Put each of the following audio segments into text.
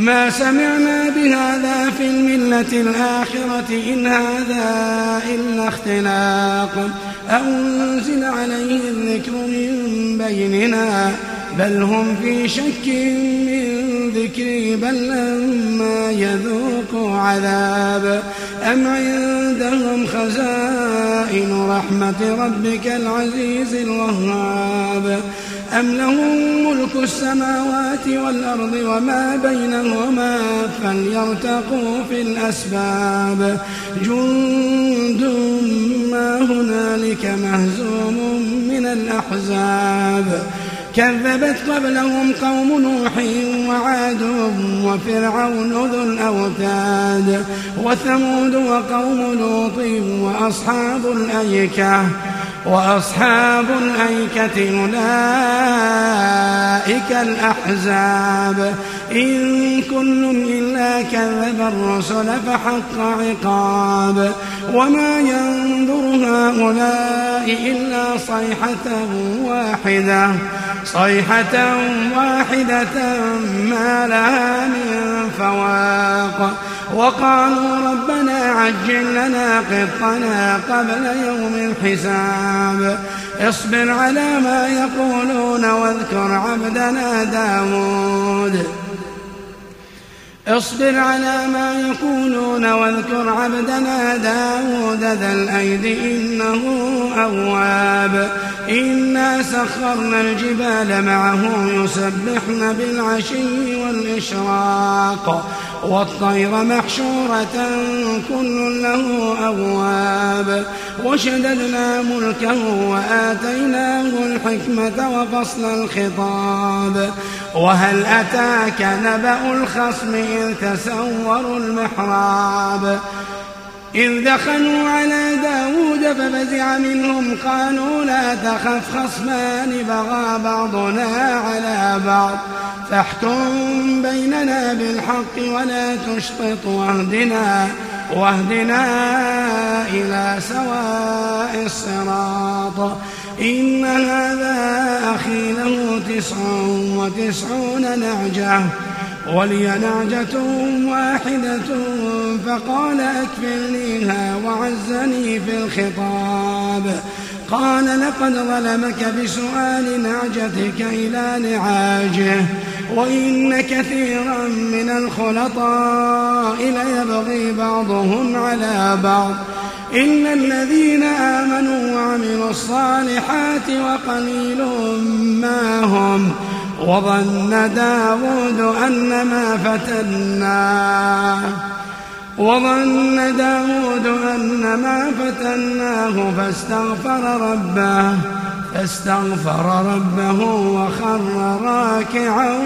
ما سمعنا بهذا في الملة الآخرة إن هذا إلا اختلاق. أنزل عليه الذكر من بيننا. بل هم في شك من ذكري بل لما يذوقوا عذاب. أم عندهم خزائن رحمة ربك العزيز الوهاب؟ أم لهم ملك السماوات والأرض وما بينهما فليرتقوا في الأسباب. جند ما هنالك مهزوم من الأحزاب. كذبت قبلهم قوم نوح وعاد وفرعون ذو الأوتاد وثمود وقوم لوط وأصحاب الأيكة وأصحاب الأيكة أولئك الأحزاب. إن كل إلا كذب الرسل فحق عقاب. وما ينظر هؤلاء إلا صيحة واحدة. صيحة واحدة ما لها من فواق. وقالوا ربنا عجل لنا قطنا قبل يوم الحساب. اصبر على ما يقولون واذكر عبدنا داود. اصبر على ما يقولون واذكر عبدنا داود ذا الأيد إنه أواب. إنا سخرنا الجبال معه يسبحن بالعشي والإشراق والطير محشورة كل له أواب وشددنا ملكه وآتيناه الحكمة وفصل الخطاب وهل أتاك نبأ الخصم إذ تسوروا المحراب إذ دخلوا على داود ففزع منهم قالوا لا تخف خصمان بغى بعضنا على بعض فاحكم بيننا بالحق ولا تشطط واهدنا واهدنا إلى سواء الصراط إن هذا أخي له تسع وتسعون نعجة ولي نعجة واحدة فقال أكفلنيها وعزني في الخطاب. قال لقد ظلمك بسؤال نعجتك إلى نعاجه وإن كثيرا من الخلطاء ليبغي بعضهم على بعض. إلا الذين آمنوا وعملوا الصالحات وقليل ما هم. وظن داود أن ما فتناه وظن داود أن ما فتناه فاستغفر ربه فاستغفر ربه وخر راكعا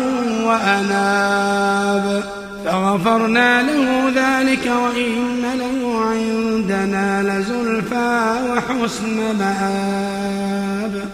وأناب. فغفرنا له ذلك وإن له عندنا لزلفى وحسن مآب.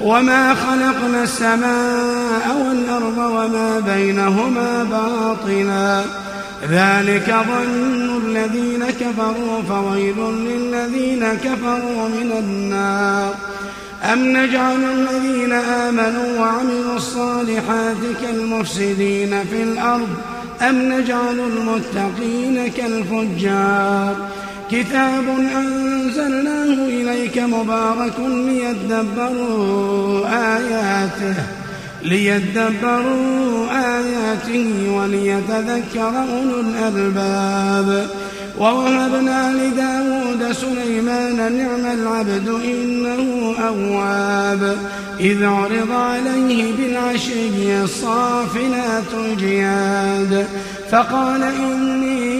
وما خلقنا السماء والأرض وما بينهما باطلا ذلك ظن الذين كفروا فويل للذين كفروا من النار أم نجعل الذين آمنوا وعملوا الصالحات كالمفسدين في الأرض أم نجعل المتقين كالفجار كتاب أنزلناه إليك مبارك ليدبروا آياته ليدبروا آياته وليتذكر أولو الألباب. ووهبنا لداود سليمان نعم العبد إنه أواب. إذ عرض عليه بالعشي الصافنات الجياد. فقال إني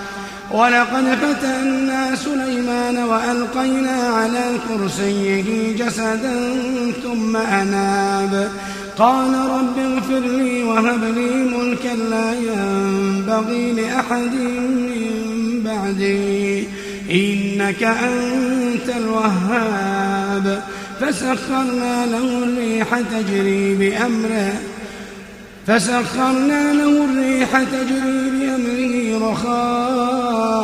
ولقد فتنا سليمان وألقينا على كرسيه جسدا ثم أناب. قال رب اغفر لي وهب لي ملكا لا ينبغي لأحد من بعدي. إنك أنت الوهاب. فسخرنا له الريح تجري بأمره. فسخرنا له الريح تجري بأمره رخاء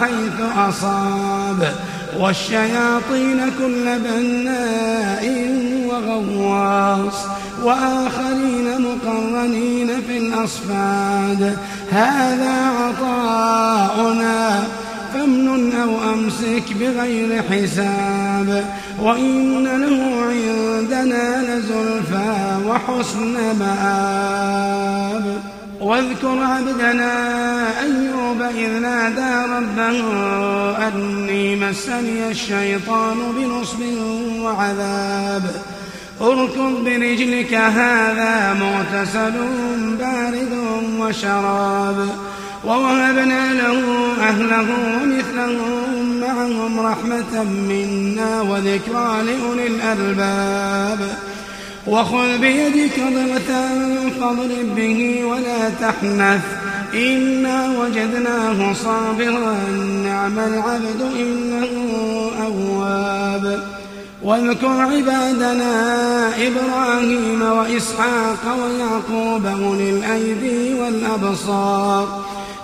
حيث أصاب والشياطين كل بناء وغواص وآخرين مقرنين في الأصفاد. هذا عطاؤنا فامنن أو أمسك بغير حساب. وإن له عندنا لزلفى وحسن مآب. واذكر عبدنا أيوب إذ نادى ربه أني مسني الشيطان بنصب وعذاب. اركض برجلك هذا مغتسل بارد وشراب. ووهبنا له أهله ومثلهم معهم رحمة منا وذكرى لأولي الألباب. وخذ بيدك ضغثا فاضرب به ولا تحنث. إنا وجدناه صابرا نعم العبد إنه أواب. واذكر عبادنا إبراهيم وإسحاق ويعقوب أولي الأيدي والأبصار.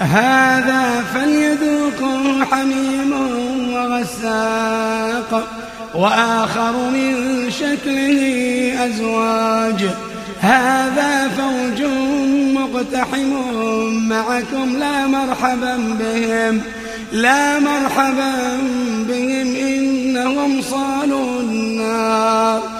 هذا فليذوقوا حميم وغساق وآخر من شكله أزواج. هذا فوج مقتحم معكم لا مرحبا بهم لا مرحبا بهم إنهم صالوا النار.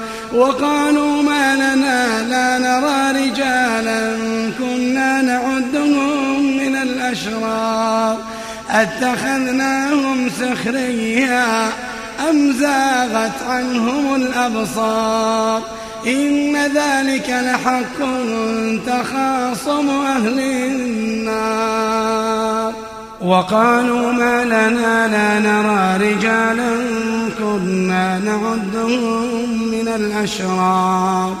وقالوا ما لنا لا نرى رجالا كنا نعدهم من الأشرار. أتخذناهم سخريا أم زاغت عنهم الأبصار؟ إن ذلك لحق تخاصم أهل النار. وقالوا ما لنا لا نرى رجالا كنا نعدهم من الأشرار.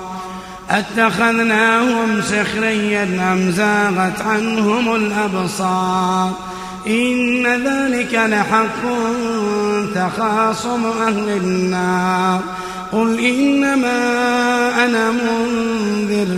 أتخذناهم سخريا أم زاغت عنهم الأبصار؟ إن ذلك لحق تخاصم أهل النار. قل إنما أنا منذر.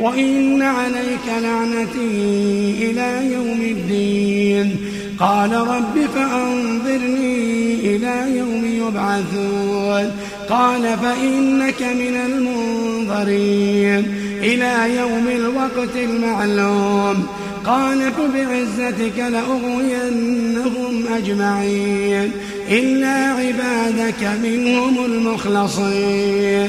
وإن عليك لعنتي إلى يوم الدين. قال رب فأنظرني إلى يوم يبعثون. قال فإنك من المنظرين. إلى يوم الوقت المعلوم. قال فبعزتك لأغوينهم أجمعين. إلا عبادك منهم المخلصين.